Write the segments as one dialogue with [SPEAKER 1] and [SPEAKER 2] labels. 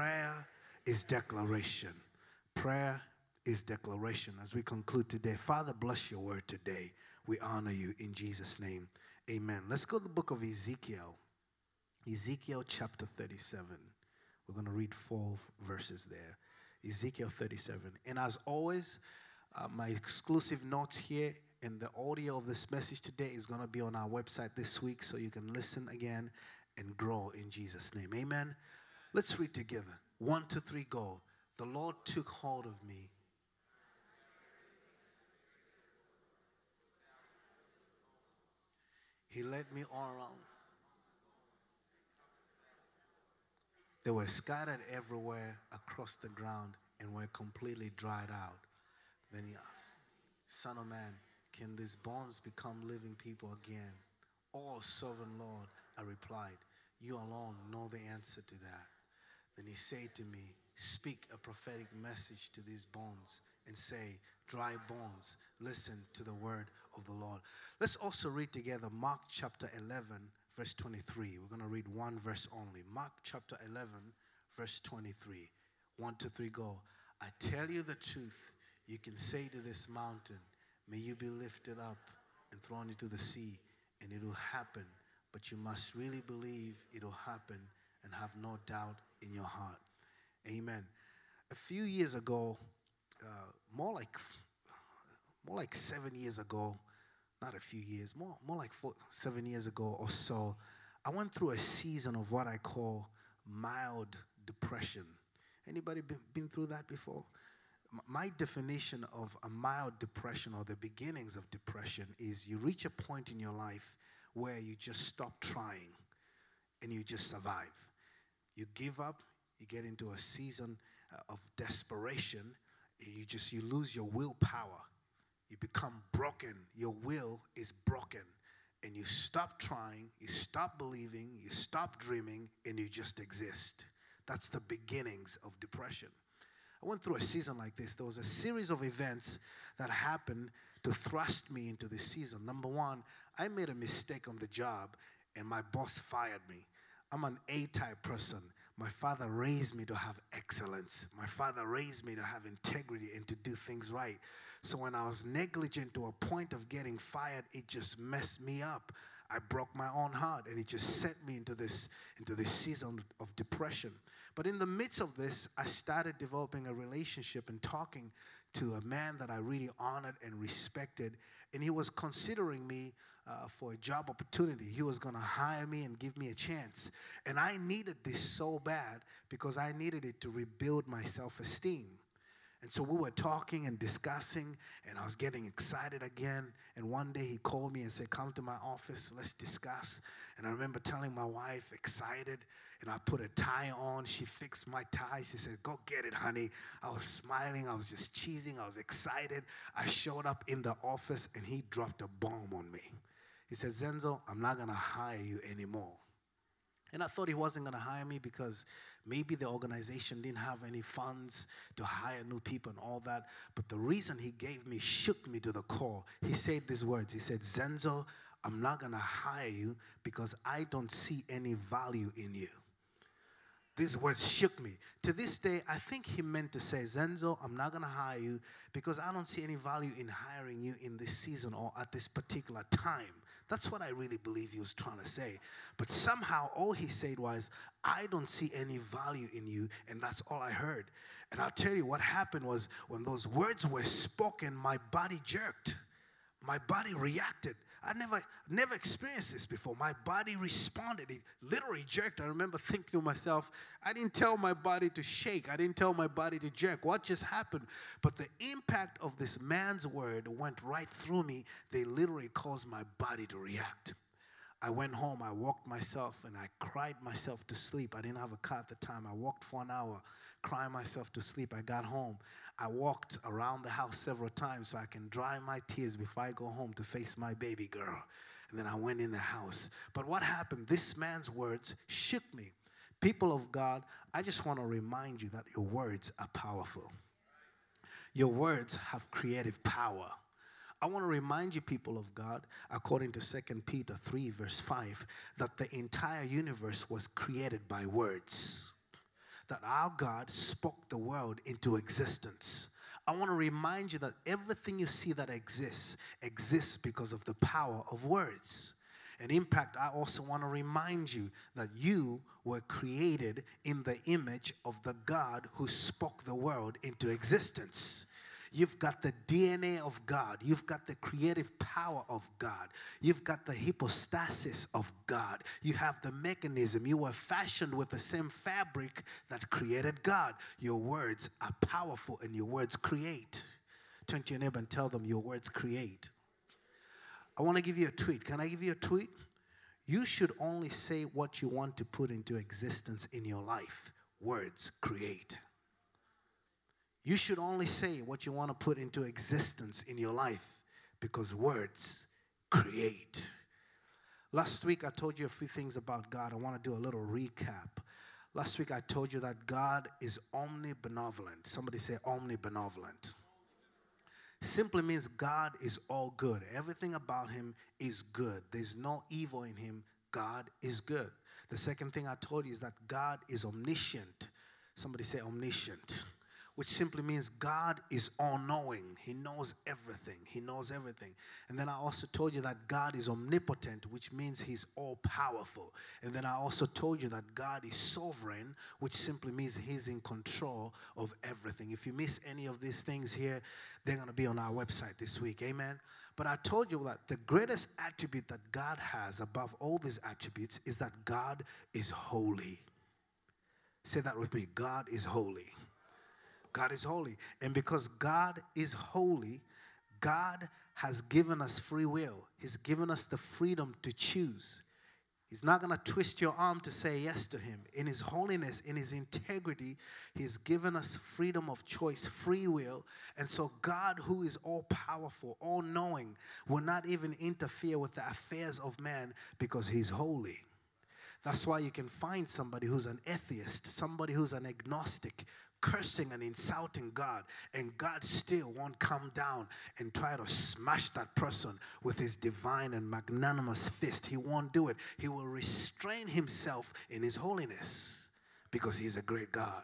[SPEAKER 1] Prayer is declaration. Prayer is declaration. As we conclude today, Father, bless your word today. We honor you in Jesus' name. Amen. Let's go to the book of Ezekiel. Ezekiel chapter 37. We're going to read four verses there. Ezekiel 37. And as always, uh, my exclusive notes here and the audio of this message today is going to be on our website this week so you can listen again and grow in Jesus' name. Amen. Let's read together. One, two, three, go. The Lord took hold of me. He led me all around. They were scattered everywhere across the ground and were completely dried out. Then he asked, Son of man, can these bones become living people again? Oh, sovereign Lord, I replied, You alone know the answer to that. Then he said to me, Speak a prophetic message to these bones and say, Dry bones, listen to the word of the Lord. Let's also read together Mark chapter 11, verse 23. We're going to read one verse only. Mark chapter 11, verse 23. One, two, three, go. I tell you the truth. You can say to this mountain, May you be lifted up and thrown into the sea, and it will happen. But you must really believe it will happen and have no doubt in your heart. Amen. A few years ago, uh, more like more like seven years ago, not a few years, more more like four, seven years ago or so, I went through a season of what I call mild depression. Anybody been, been through that before? my definition of a mild depression or the beginnings of depression is you reach a point in your life where you just stop trying and you just survive. You give up, you get into a season uh, of desperation, you just you lose your willpower. You become broken. Your will is broken and you stop trying, you stop believing, you stop dreaming and you just exist. That's the beginnings of depression. I went through a season like this. There was a series of events that happened to thrust me into this season. Number one, I made a mistake on the job and my boss fired me. I'm an A type person. My father raised me to have excellence. My father raised me to have integrity and to do things right. So when I was negligent to a point of getting fired, it just messed me up. I broke my own heart and it just set me into this into this season of depression. But in the midst of this, I started developing a relationship and talking to a man that I really honored and respected and he was considering me uh, for a job opportunity. He was going to hire me and give me a chance. And I needed this so bad because I needed it to rebuild my self-esteem. And so we were talking and discussing, and I was getting excited again. And one day he called me and said, Come to my office, let's discuss. And I remember telling my wife, excited, and I put a tie on. She fixed my tie. She said, Go get it, honey. I was smiling, I was just cheesing, I was excited. I showed up in the office, and he dropped a bomb on me. He said, Zenzo, I'm not gonna hire you anymore. And I thought he wasn't going to hire me because maybe the organization didn't have any funds to hire new people and all that. But the reason he gave me shook me to the core. He said these words He said, Zenzo, I'm not going to hire you because I don't see any value in you. These words shook me. To this day, I think he meant to say, Zenzo, I'm not going to hire you because I don't see any value in hiring you in this season or at this particular time. That's what I really believe he was trying to say. But somehow all he said was, I don't see any value in you, and that's all I heard. And I'll tell you what happened was when those words were spoken, my body jerked. My body reacted. I never never experienced this before. My body responded. It literally jerked. I remember thinking to myself, I didn't tell my body to shake. I didn't tell my body to jerk. What just happened? But the impact of this man's word went right through me. They literally caused my body to react. I went home, I walked myself, and I cried myself to sleep. I didn't have a car at the time. I walked for an hour, crying myself to sleep. I got home. I walked around the house several times so I can dry my tears before I go home to face my baby girl. And then I went in the house. But what happened? This man's words shook me. People of God, I just want to remind you that your words are powerful. Your words have creative power. I want to remind you, people of God, according to 2 Peter 3, verse 5, that the entire universe was created by words that our God spoke the world into existence. I want to remind you that everything you see that exists exists because of the power of words. And impact, I also want to remind you that you were created in the image of the God who spoke the world into existence. You've got the DNA of God. You've got the creative power of God. You've got the hypostasis of God. You have the mechanism. You were fashioned with the same fabric that created God. Your words are powerful and your words create. Turn to your neighbor and tell them your words create. I want to give you a tweet. Can I give you a tweet? You should only say what you want to put into existence in your life. Words create. You should only say what you want to put into existence in your life because words create. Last week, I told you a few things about God. I want to do a little recap. Last week, I told you that God is omnibenevolent. Somebody say omnibenevolent. Simply means God is all good. Everything about Him is good. There's no evil in Him. God is good. The second thing I told you is that God is omniscient. Somebody say omniscient which simply means God is all knowing. He knows everything. He knows everything. And then I also told you that God is omnipotent, which means He's all powerful. And then I also told you that God is sovereign, which simply means He's in control of everything. If you miss any of these things here, they're going to be on our website this week. Amen. But I told you that the greatest attribute that God has above all these attributes is that God is holy. Say that with me God is holy. God is holy. And because God is holy, God has given us free will. He's given us the freedom to choose. He's not going to twist your arm to say yes to Him. In His holiness, in His integrity, He's given us freedom of choice, free will. And so, God, who is all powerful, all knowing, will not even interfere with the affairs of man because He's holy. That's why you can find somebody who's an atheist, somebody who's an agnostic, cursing and insulting God, and God still won't come down and try to smash that person with his divine and magnanimous fist. He won't do it. He will restrain himself in his holiness because he's a great God.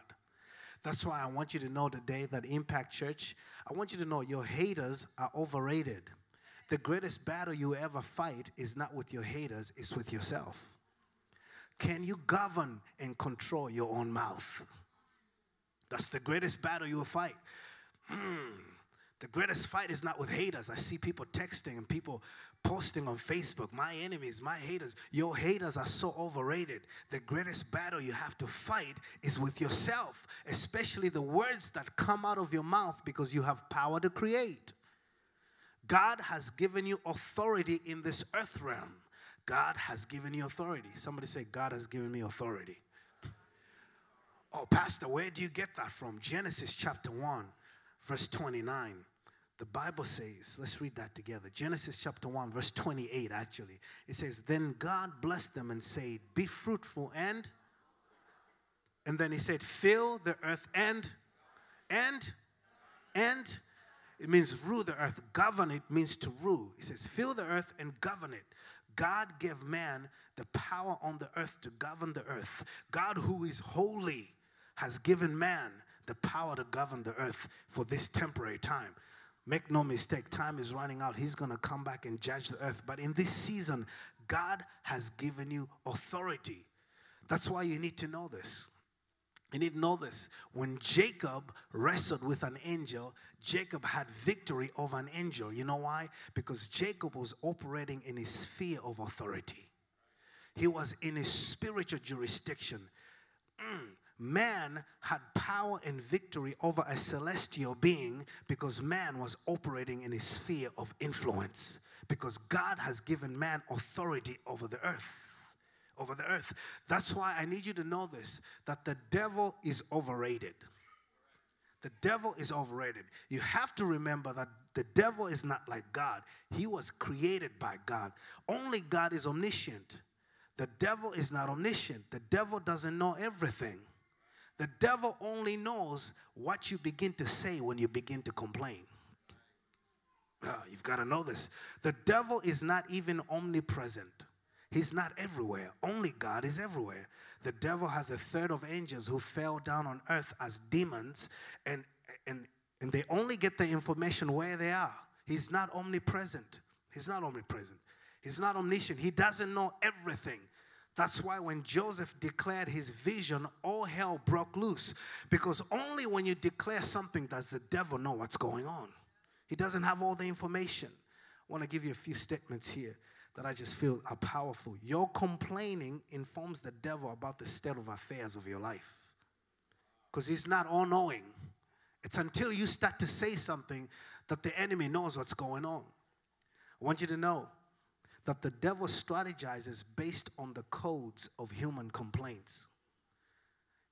[SPEAKER 1] That's why I want you to know today that Impact Church, I want you to know your haters are overrated. The greatest battle you ever fight is not with your haters, it's with yourself. Can you govern and control your own mouth? That's the greatest battle you will fight. Hmm. The greatest fight is not with haters. I see people texting and people posting on Facebook, my enemies, my haters. Your haters are so overrated. The greatest battle you have to fight is with yourself, especially the words that come out of your mouth because you have power to create. God has given you authority in this earth realm. God has given you authority. Somebody say, God has given me authority. Oh, Pastor, where do you get that from? Genesis chapter 1, verse 29. The Bible says, let's read that together. Genesis chapter 1, verse 28, actually. It says, Then God blessed them and said, Be fruitful and. And then he said, Fill the earth and. And. And. It means rule the earth. Govern it means to rule. He says, Fill the earth and govern it. God gave man the power on the earth to govern the earth. God, who is holy, has given man the power to govern the earth for this temporary time. Make no mistake, time is running out. He's going to come back and judge the earth. But in this season, God has given you authority. That's why you need to know this. You need to know this. When Jacob wrestled with an angel, Jacob had victory over an angel. You know why? Because Jacob was operating in his sphere of authority, he was in his spiritual jurisdiction. Mm man had power and victory over a celestial being because man was operating in his sphere of influence. Because God has given man authority over the earth. Over the earth. That's why I need you to know this that the devil is overrated. The devil is overrated. You have to remember that the devil is not like God, he was created by God. Only God is omniscient. The devil is not omniscient. The devil doesn't know everything. The devil only knows what you begin to say when you begin to complain. Ah, you've got to know this. The devil is not even omnipresent. He's not everywhere. Only God is everywhere. The devil has a third of angels who fell down on earth as demons, and, and, and they only get the information where they are. He's not omnipresent. He's not omnipresent. He's not omniscient. He doesn't know everything. That's why when Joseph declared his vision, all hell broke loose. Because only when you declare something does the devil know what's going on. He doesn't have all the information. I want to give you a few statements here that I just feel are powerful. Your complaining informs the devil about the state of affairs of your life. Because he's not all knowing. It's until you start to say something that the enemy knows what's going on. I want you to know that the devil strategizes based on the codes of human complaints.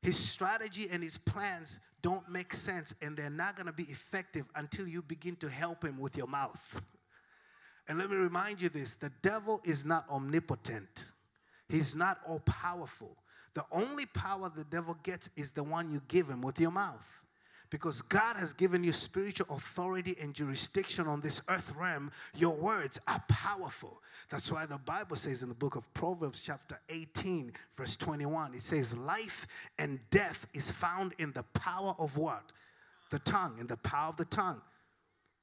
[SPEAKER 1] His strategy and his plans don't make sense and they're not going to be effective until you begin to help him with your mouth. And let me remind you this the devil is not omnipotent, he's not all powerful. The only power the devil gets is the one you give him with your mouth. Because God has given you spiritual authority and jurisdiction on this earth realm, your words are powerful. That's why the Bible says in the book of Proverbs, chapter 18, verse 21, it says, Life and death is found in the power of what? The tongue, in the power of the tongue.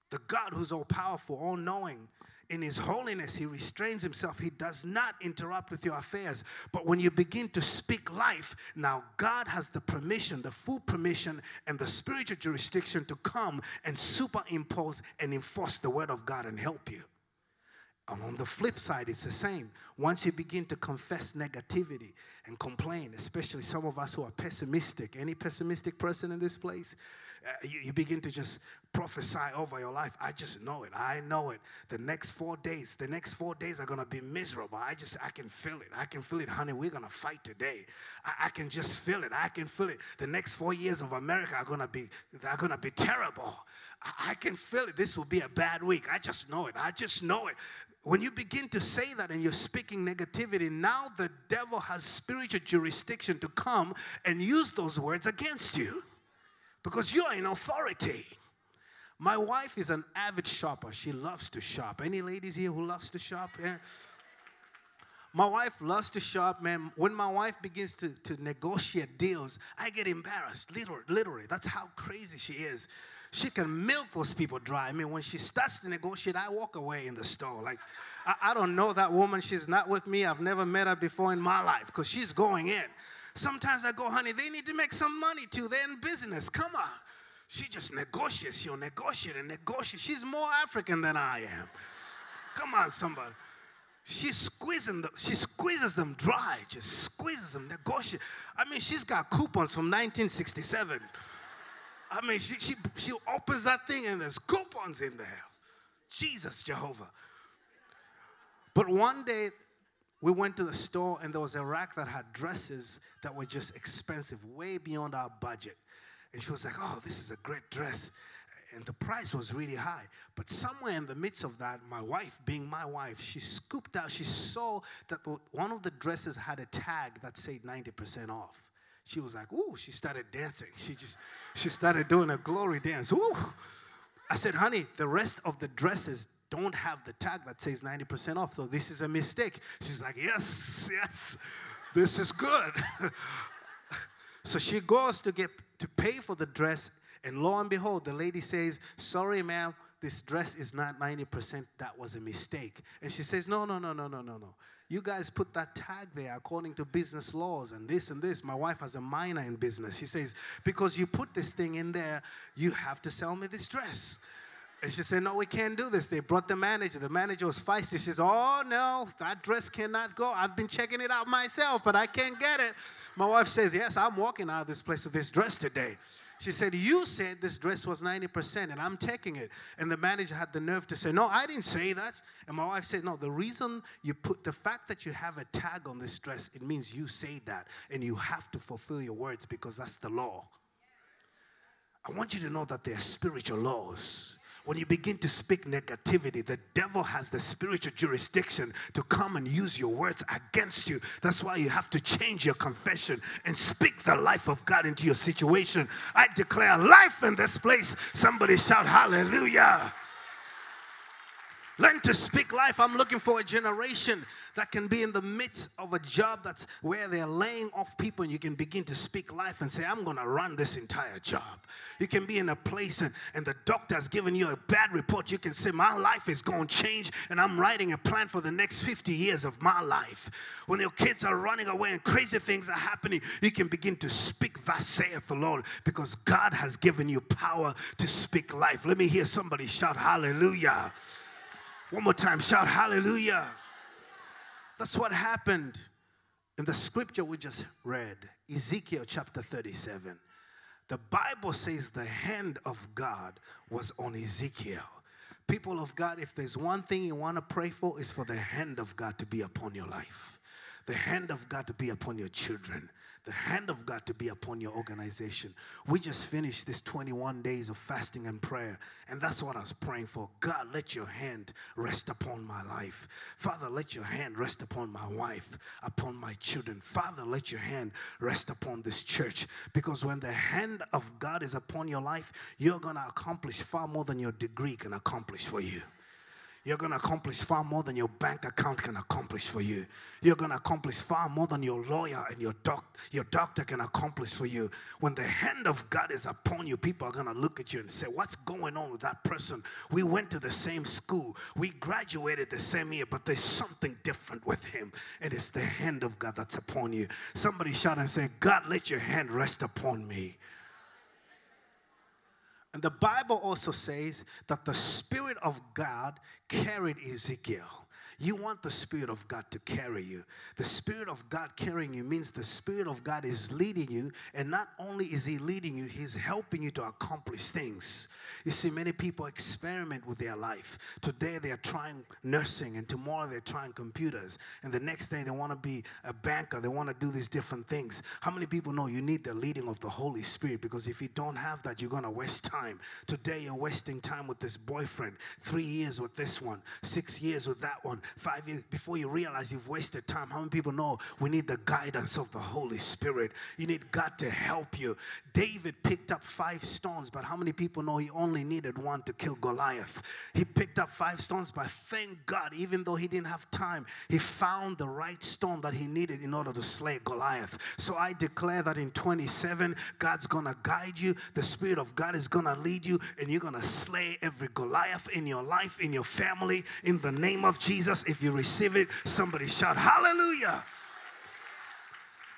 [SPEAKER 1] The God who's all powerful, all knowing, in his holiness, he restrains himself. He does not interrupt with your affairs. But when you begin to speak life, now God has the permission, the full permission, and the spiritual jurisdiction to come and superimpose and enforce the word of God and help you. And on the flip side, it's the same. Once you begin to confess negativity and complain, especially some of us who are pessimistic, any pessimistic person in this place, uh, you, you begin to just prophesy over your life. I just know it. I know it. The next four days, the next four days are gonna be miserable. I just, I can feel it. I can feel it, honey. We're gonna fight today. I, I can just feel it. I can feel it. The next four years of America are gonna be, they're gonna be terrible. I, I can feel it. This will be a bad week. I just know it. I just know it. When you begin to say that and you're speaking negativity, now the devil has spiritual jurisdiction to come and use those words against you because you are in authority. My wife is an avid shopper. She loves to shop. Any ladies here who loves to shop? Yeah. My wife loves to shop, man. When my wife begins to, to negotiate deals, I get embarrassed, literally, literally. That's how crazy she is. She can milk those people dry. I mean, when she starts to negotiate, I walk away in the store. Like, I, I don't know that woman. She's not with me. I've never met her before in my life because she's going in. Sometimes I go, honey, they need to make some money too. They're in business. Come on. She just negotiates. She'll negotiate and negotiate. She's more African than I am. Come on, somebody. She's squeezing them, she squeezes them dry, just squeezes them, negotiate. I mean, she's got coupons from 1967. I mean, she, she, she opens that thing and there's coupons in there. Jesus, Jehovah. But one day, we went to the store and there was a rack that had dresses that were just expensive, way beyond our budget. And she was like, Oh, this is a great dress. And the price was really high. But somewhere in the midst of that, my wife, being my wife, she scooped out, she saw that one of the dresses had a tag that said 90% off. She was like, Ooh, she started dancing. She just, she started doing a glory dance. Ooh. I said, honey, the rest of the dresses don't have the tag that says 90% off. So this is a mistake. She's like, yes, yes, this is good. so she goes to get to pay for the dress, and lo and behold, the lady says, Sorry, ma'am, this dress is not 90%. That was a mistake. And she says, No, no, no, no, no, no, no. You guys put that tag there according to business laws and this and this. My wife has a minor in business. She says, Because you put this thing in there, you have to sell me this dress. And she said, No, we can't do this. They brought the manager. The manager was feisty. She says, Oh, no, that dress cannot go. I've been checking it out myself, but I can't get it. My wife says, Yes, I'm walking out of this place with this dress today. She said, You said this dress was 90% and I'm taking it. And the manager had the nerve to say, No, I didn't say that. And my wife said, No, the reason you put the fact that you have a tag on this dress, it means you say that and you have to fulfill your words because that's the law. I want you to know that there are spiritual laws when you begin to speak negativity, the devil has the spiritual jurisdiction to come and use your words against you. That's why you have to change your confession and speak the life of God into your situation. I declare life in this place. Somebody shout hallelujah. Learn to speak life. I'm looking for a generation that can be in the midst of a job that's where they're laying off people and you can begin to speak life and say, I'm going to run this entire job. You can be in a place and, and the doctor has given you a bad report. You can say, My life is going to change and I'm writing a plan for the next 50 years of my life. When your kids are running away and crazy things are happening, you can begin to speak, Thus saith the Lord, because God has given you power to speak life. Let me hear somebody shout, Hallelujah. One more time, shout hallelujah. That's what happened in the scripture we just read, Ezekiel chapter 37. The Bible says the hand of God was on Ezekiel. People of God, if there's one thing you want to pray for, is for the hand of God to be upon your life, the hand of God to be upon your children, the hand of God to be upon your organization. We just finished this 21 days of fasting and prayer, and that's what I was praying for. God, let your hand rest upon my life. Father, let your hand rest upon my wife, upon my children. Father, let your hand rest upon this church. Because when the hand of God is upon your life, you're going to accomplish far more than your degree can accomplish for you. You're going to accomplish far more than your bank account can accomplish for you. You're going to accomplish far more than your lawyer and your, doc- your doctor can accomplish for you. When the hand of God is upon you, people are going to look at you and say, What's going on with that person? We went to the same school, we graduated the same year, but there's something different with him. It is the hand of God that's upon you. Somebody shout and say, God, let your hand rest upon me. And the Bible also says that the Spirit of God carried Ezekiel. You want the Spirit of God to carry you. The Spirit of God carrying you means the Spirit of God is leading you, and not only is He leading you, He's helping you to accomplish things. You see, many people experiment with their life. Today they're trying nursing, and tomorrow they're trying computers, and the next day they want to be a banker, they want to do these different things. How many people know you need the leading of the Holy Spirit? Because if you don't have that, you're going to waste time. Today you're wasting time with this boyfriend, three years with this one, six years with that one, five years before you realize you've wasted time. How many people know we need the guidance of the Holy Spirit? You need God to help you. David picked up five stones, but how many people know he only needed one to kill Goliath? He picked up five stones, but thank God, even though he didn't have time, he found the right stone that he needed in order to slay Goliath. So I declare that in 27, God's gonna guide you, the Spirit of God is gonna lead you, and you're gonna slay every Goliath in your life, in your family, in the name of Jesus if you receive it, somebody shout, Hallelujah.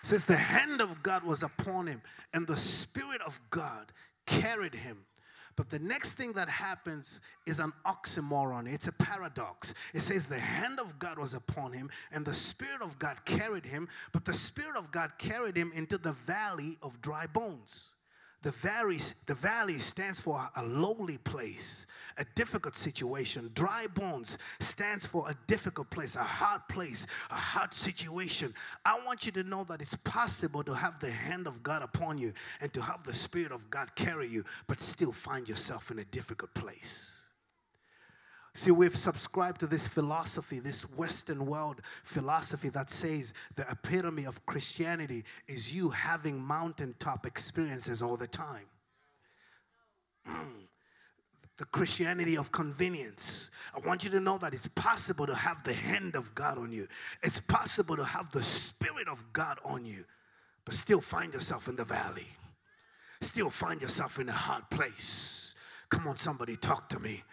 [SPEAKER 1] says the hand of God was upon him, and the Spirit of God carried him. But the next thing that happens is an oxymoron. It's a paradox. It says the hand of God was upon him and the Spirit of God carried him, but the Spirit of God carried him into the valley of dry bones. The valley, the valley stands for a lowly place, a difficult situation. Dry bones stands for a difficult place, a hard place, a hard situation. I want you to know that it's possible to have the hand of God upon you and to have the Spirit of God carry you, but still find yourself in a difficult place. See, we've subscribed to this philosophy, this Western world philosophy that says the epitome of Christianity is you having mountaintop experiences all the time. the Christianity of convenience. I want you to know that it's possible to have the hand of God on you, it's possible to have the Spirit of God on you, but still find yourself in the valley, still find yourself in a hard place. Come on, somebody, talk to me.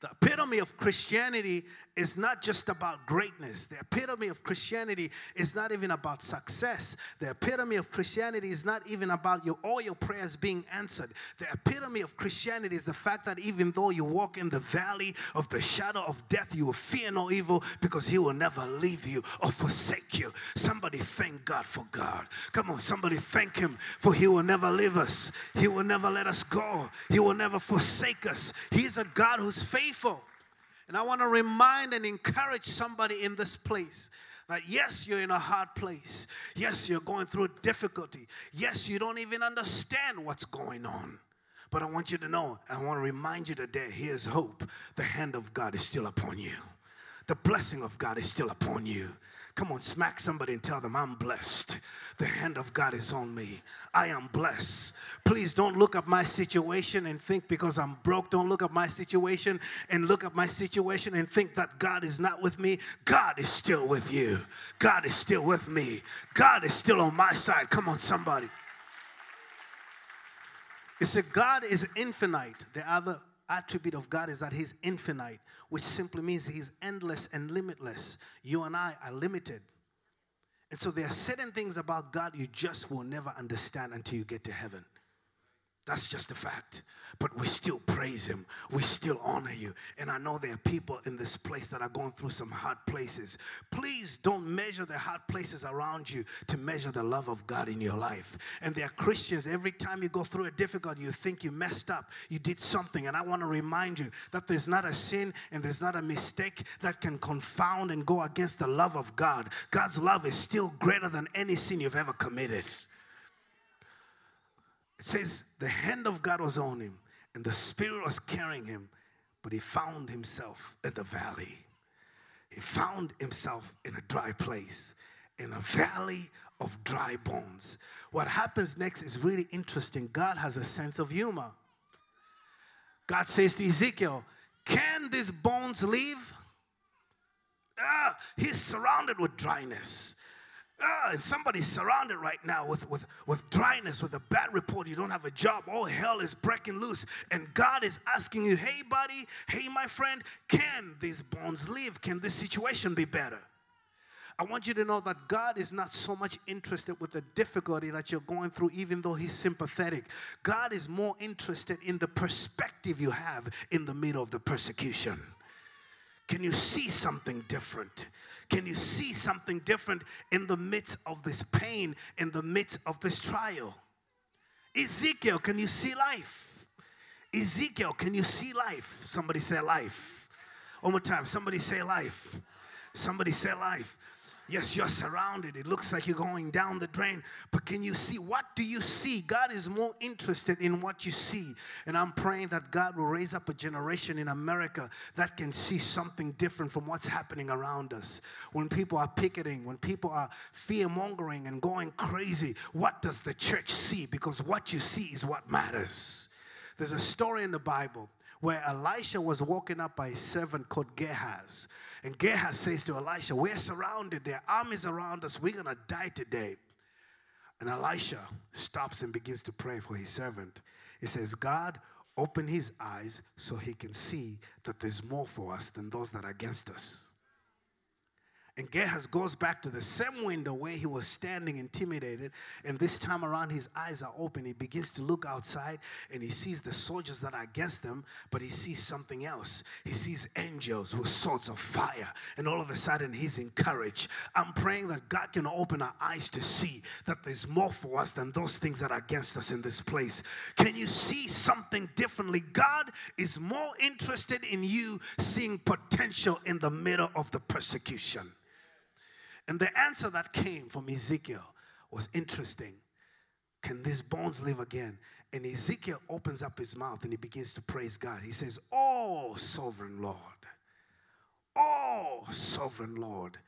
[SPEAKER 1] The epitome of Christianity is not just about greatness. The epitome of Christianity is not even about success. The epitome of Christianity is not even about your all your prayers being answered. The epitome of Christianity is the fact that even though you walk in the valley of the shadow of death, you will fear no evil because he will never leave you or forsake you. Somebody thank God for God. Come on, somebody thank him for he will never leave us. He will never let us go. He will never forsake us. He's a God who's faithful. And I want to remind and encourage somebody in this place that yes, you're in a hard place. Yes, you're going through difficulty. Yes, you don't even understand what's going on. But I want you to know, I want to remind you today here's hope. The hand of God is still upon you, the blessing of God is still upon you. Come on, smack somebody and tell them, I'm blessed. The hand of God is on me. I am blessed. Please don't look at my situation and think because I'm broke. Don't look at my situation and look at my situation and think that God is not with me. God is still with you. God is still with me. God is still on my side. Come on, somebody. It's a God is infinite. The other attribute of God is that He's infinite, which simply means He's endless and limitless. You and I are limited. And so there are certain things about God you just will never understand until you get to heaven. That's just a fact. But we still praise Him. We still honor you. And I know there are people in this place that are going through some hard places. Please don't measure the hard places around you to measure the love of God in your life. And there are Christians, every time you go through a difficulty, you think you messed up, you did something. And I want to remind you that there's not a sin and there's not a mistake that can confound and go against the love of God. God's love is still greater than any sin you've ever committed. It says the hand of God was on him and the Spirit was carrying him, but he found himself in the valley. He found himself in a dry place, in a valley of dry bones. What happens next is really interesting. God has a sense of humor. God says to Ezekiel, Can these bones live? Ah, he's surrounded with dryness. Ah, and somebody's surrounded right now with, with, with dryness, with a bad report. You don't have a job. All hell is breaking loose. And God is asking you, hey, buddy, hey, my friend, can these bones live? Can this situation be better? I want you to know that God is not so much interested with the difficulty that you're going through, even though He's sympathetic. God is more interested in the perspective you have in the middle of the persecution. Can you see something different? Can you see something different in the midst of this pain, in the midst of this trial? Ezekiel, can you see life? Ezekiel, can you see life? Somebody say life. One more time. Somebody say life. Somebody say life. Yes, you're surrounded. It looks like you're going down the drain. But can you see? What do you see? God is more interested in what you see. And I'm praying that God will raise up a generation in America that can see something different from what's happening around us. When people are picketing, when people are fear mongering and going crazy, what does the church see? Because what you see is what matters. There's a story in the Bible where Elisha was woken up by a servant called Gehaz. And Gehaz says to Elisha, We're surrounded, there are armies around us, we're gonna die today. And Elisha stops and begins to pray for his servant. He says, God, open his eyes so he can see that there's more for us than those that are against us. And Gehaz goes back to the same window where he was standing intimidated. And this time around, his eyes are open. He begins to look outside and he sees the soldiers that are against them, but he sees something else. He sees angels with swords of fire. And all of a sudden, he's encouraged. I'm praying that God can open our eyes to see that there's more for us than those things that are against us in this place. Can you see something differently? God is more interested in you seeing potential in the middle of the persecution. And the answer that came from Ezekiel was interesting. Can these bones live again? And Ezekiel opens up his mouth and he begins to praise God. He says, Oh, sovereign Lord. Oh, sovereign Lord.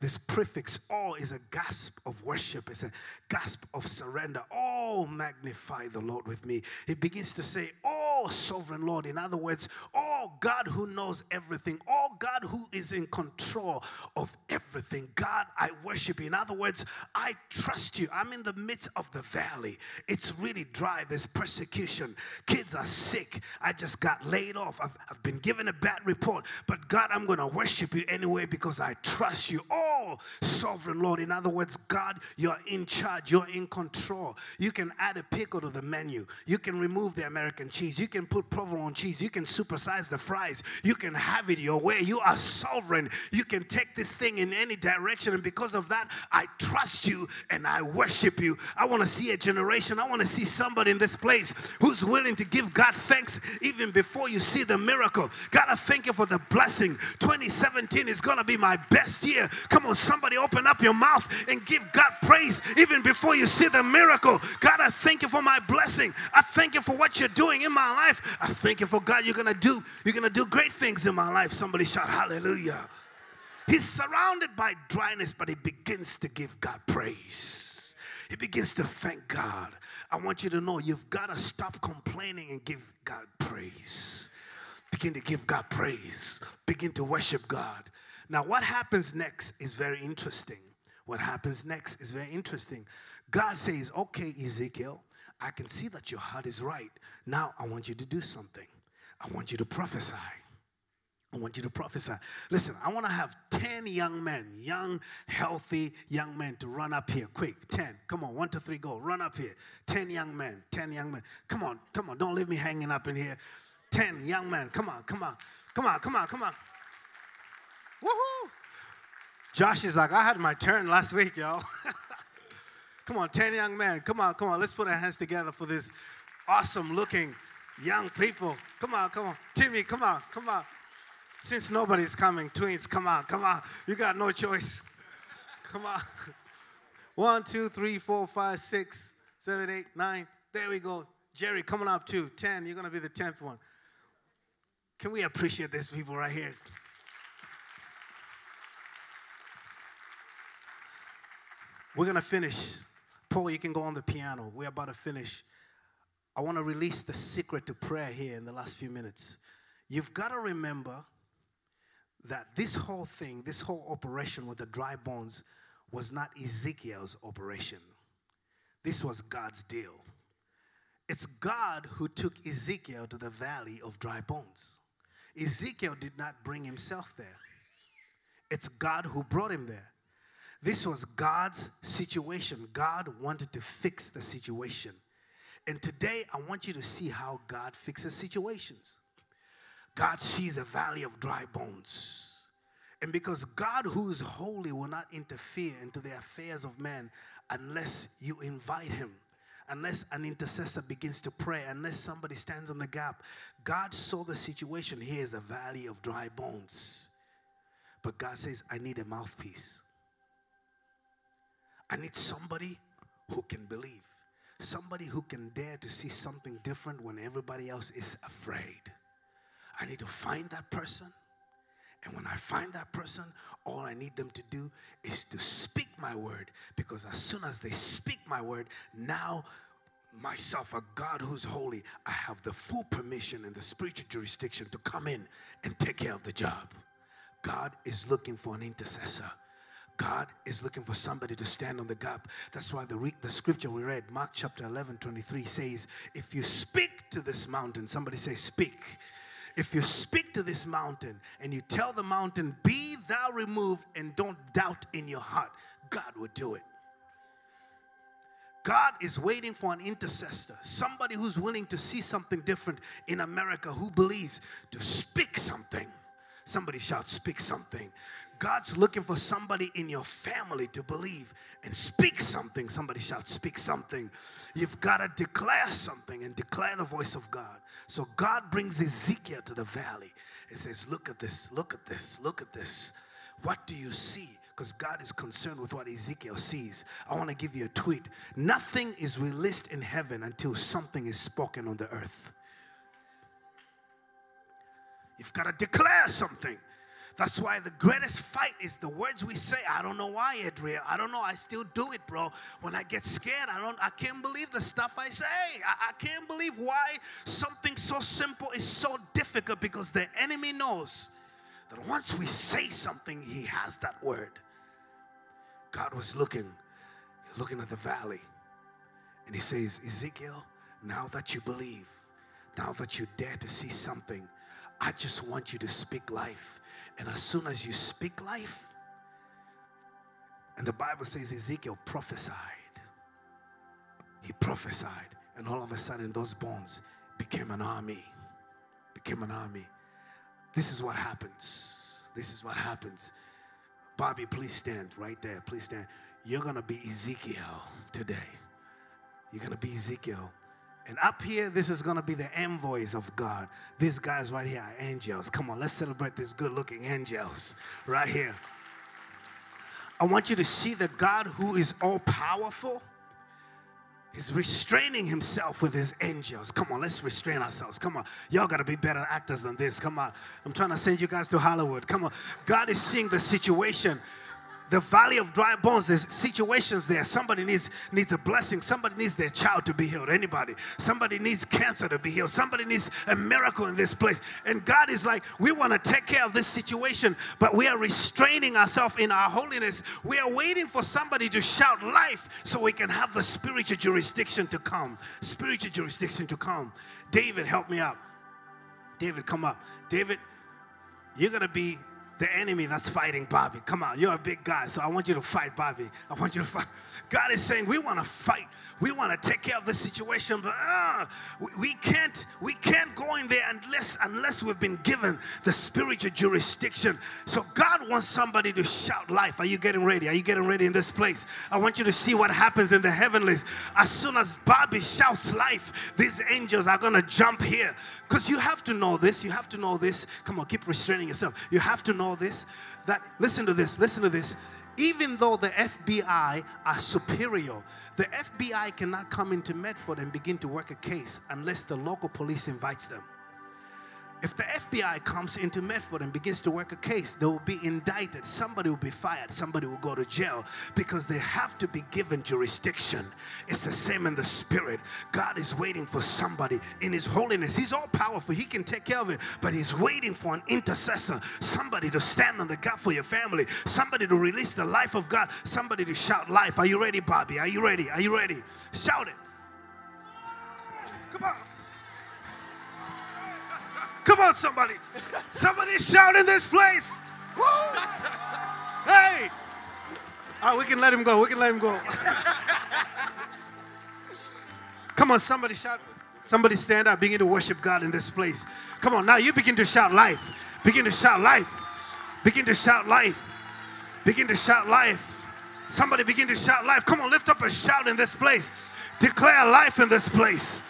[SPEAKER 1] This prefix, oh, is a gasp of worship, it's a gasp of surrender. Oh, magnify the Lord with me. He begins to say, Oh, sovereign Lord. In other words, Oh, God who knows everything. Oh, God who is in control of everything. God, I worship you. In other words, I trust you. I'm in the midst of the valley. It's really dry. There's persecution. Kids are sick. I just got laid off. I've, I've been given a bad report. But God, I'm going to worship you anyway because I trust you. Oh, sovereign Lord. In other words, God, you're in charge. You're in control. You can add a pickle to the menu. You can remove the American cheese. You can put provolone cheese. You can supersize the fries. You can have it your way. You are sovereign. You can take this thing in any direction. And because of that, I trust you and I worship you. I want to see a generation. I want to see somebody in this place who's willing to give God thanks even before you see the miracle. God, I thank you for the blessing. 2017 is going to be my best year. Come on, somebody open up your mouth and give God praise even before you see the miracle. God, I thank you for my blessing. I thank you for what you're doing in my life. I thank you for God, you're going to do you're going to do great things in my life. Somebody shout hallelujah. He's surrounded by dryness, but he begins to give God praise. He begins to thank God. I want you to know you've got to stop complaining and give God praise. Begin to give God praise. Begin to worship God. Now, what happens next is very interesting. What happens next is very interesting. God says, Okay, Ezekiel, I can see that your heart is right. Now, I want you to do something. I want you to prophesy. I want you to prophesy. Listen, I want to have 10 young men, young, healthy young men to run up here. Quick, 10. Come on, one, two, three, go. Run up here. 10 young men, 10 young men. Come on, come on. Don't leave me hanging up in here. 10 young men. Come on, come on. Come on, come on, come on. Woohoo! Josh is like, I had my turn last week, y'all. come on, 10 young men. Come on, come on. Let's put our hands together for this awesome looking young people. Come on, come on. Timmy, come on, come on. Since nobody's coming, twins, come on, come on. You got no choice. Come on. One, two, three, four, five, six, seven, eight, nine. There we go. Jerry coming up too. Ten. You're gonna be the tenth one. Can we appreciate these people right here? We're gonna finish. Paul, you can go on the piano. We're about to finish. I want to release the secret to prayer here in the last few minutes. You've got to remember that this whole thing, this whole operation with the dry bones, was not Ezekiel's operation. This was God's deal. It's God who took Ezekiel to the valley of dry bones. Ezekiel did not bring himself there, it's God who brought him there. This was God's situation. God wanted to fix the situation. And today, I want you to see how God fixes situations. God sees a valley of dry bones. And because God, who is holy, will not interfere into the affairs of man unless you invite him, unless an intercessor begins to pray, unless somebody stands on the gap. God saw the situation. Here is a valley of dry bones. But God says, I need a mouthpiece. I need somebody who can believe, somebody who can dare to see something different when everybody else is afraid. I need to find that person. And when I find that person, all I need them to do is to speak my word. Because as soon as they speak my word, now myself, a God who's holy, I have the full permission and the spiritual jurisdiction to come in and take care of the job. God is looking for an intercessor. God is looking for somebody to stand on the gap. That's why the, re- the scripture we read, Mark chapter 11, 23, says, If you speak to this mountain, somebody say, Speak if you speak to this mountain and you tell the mountain, Be thou removed, and don't doubt in your heart, God will do it. God is waiting for an intercessor, somebody who's willing to see something different in America, who believes to speak something. Somebody shout, Speak something. God's looking for somebody in your family to believe and speak something. Somebody shout, Speak something. You've got to declare something and declare the voice of God. So God brings Ezekiel to the valley and says, Look at this, look at this, look at this. What do you see? Because God is concerned with what Ezekiel sees. I want to give you a tweet. Nothing is released in heaven until something is spoken on the earth. You've got to declare something. That's why the greatest fight is the words we say. I don't know why, Adria. I don't know. I still do it, bro. When I get scared, I don't. I can't believe the stuff I say. I, I can't believe why something so simple is so difficult because the enemy knows that once we say something, he has that word. God was looking, looking at the valley, and he says, Ezekiel, now that you believe, now that you dare to see something, I just want you to speak life. And as soon as you speak life, and the Bible says Ezekiel prophesied. He prophesied, and all of a sudden, those bones became an army. Became an army. This is what happens. This is what happens. Bobby, please stand right there. Please stand. You're going to be Ezekiel today. You're going to be Ezekiel. And up here, this is going to be the envoys of God. These guys right here are angels. Come on, let's celebrate these good looking angels right here. I want you to see the God who is all powerful. He's restraining himself with his angels. Come on, let's restrain ourselves. Come on. Y'all got to be better actors than this. Come on. I'm trying to send you guys to Hollywood. Come on. God is seeing the situation the valley of dry bones, there's situations there. Somebody needs needs a blessing. Somebody needs their child to be healed. Anybody. Somebody needs cancer to be healed. Somebody needs a miracle in this place. And God is like, we want to take care of this situation, but we are restraining ourselves in our holiness. We are waiting for somebody to shout life so we can have the spiritual jurisdiction to come. Spiritual jurisdiction to come. David, help me out. David, come up. David, you're going to be the enemy that's fighting Bobby. Come on, you're a big guy, so I want you to fight Bobby. I want you to fight. God is saying, we want to fight we want to take care of the situation, but uh, we can't. We can't go in there unless unless we've been given the spiritual jurisdiction. So God wants somebody to shout life. Are you getting ready? Are you getting ready in this place? I want you to see what happens in the heavenlies. As soon as Bobby shouts life, these angels are gonna jump here. Because you have to know this. You have to know this. Come on, keep restraining yourself. You have to know this. That listen to this. Listen to this even though the FBI are superior, the FBI cannot come into Medford and begin to work a case unless the local police invites them. If the FBI comes into Medford and begins to work a case, they will be indicted. Somebody will be fired. Somebody will go to jail because they have to be given jurisdiction. It's the same in the spirit. God is waiting for somebody in His holiness. He's all powerful, He can take care of it, but He's waiting for an intercessor, somebody to stand on the gap for your family, somebody to release the life of God, somebody to shout life. Are you ready, Bobby? Are you ready? Are you ready? Shout it. Come on. Come on, somebody. Somebody shout in this place. Woo! Hey! Oh, we can let him go. We can let him go. Come on, somebody shout. Somebody stand up. Begin to worship God in this place. Come on, now you begin to shout life. Begin to shout life. Begin to shout life. Begin to shout life. Somebody begin to shout life. Come on, lift up a shout in this place. Declare life in this place.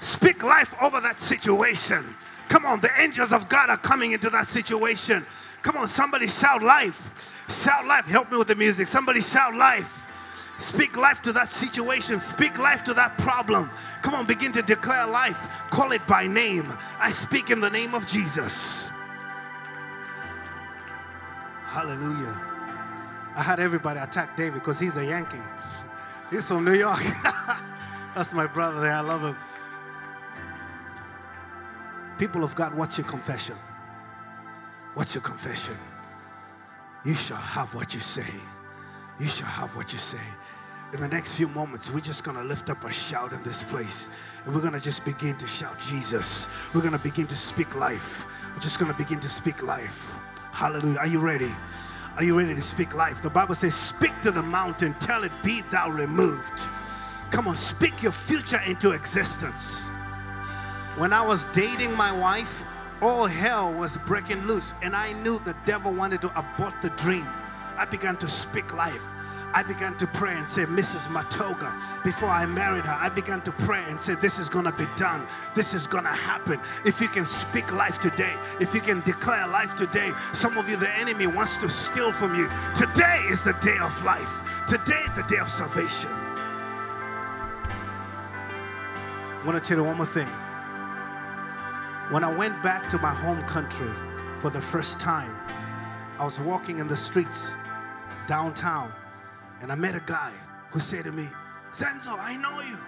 [SPEAKER 1] Speak life over that situation. Come on, the angels of God are coming into that situation. Come on, somebody shout life. Shout life. Help me with the music. Somebody shout life. Speak life to that situation. Speak life to that problem. Come on, begin to declare life. Call it by name. I speak in the name of Jesus. Hallelujah. I had everybody attack David because he's a Yankee. He's from New York. That's my brother there. I love him. People of God, what's your confession? What's your confession? You shall have what you say. You shall have what you say. In the next few moments, we're just going to lift up a shout in this place. And we're going to just begin to shout Jesus. We're going to begin to speak life. We're just going to begin to speak life. Hallelujah. Are you ready? Are you ready to speak life? The Bible says, Speak to the mountain, tell it, be thou removed. Come on, speak your future into existence. When I was dating my wife, all hell was breaking loose, and I knew the devil wanted to abort the dream. I began to speak life. I began to pray and say, Mrs. Matoga, before I married her, I began to pray and say, This is gonna be done. This is gonna happen. If you can speak life today, if you can declare life today, some of you, the enemy wants to steal from you. Today is the day of life, today is the day of salvation. I wanna tell you one more thing. When I went back to my home country for the first time, I was walking in the streets downtown and I met a guy who said to me, Zenzo, I know you.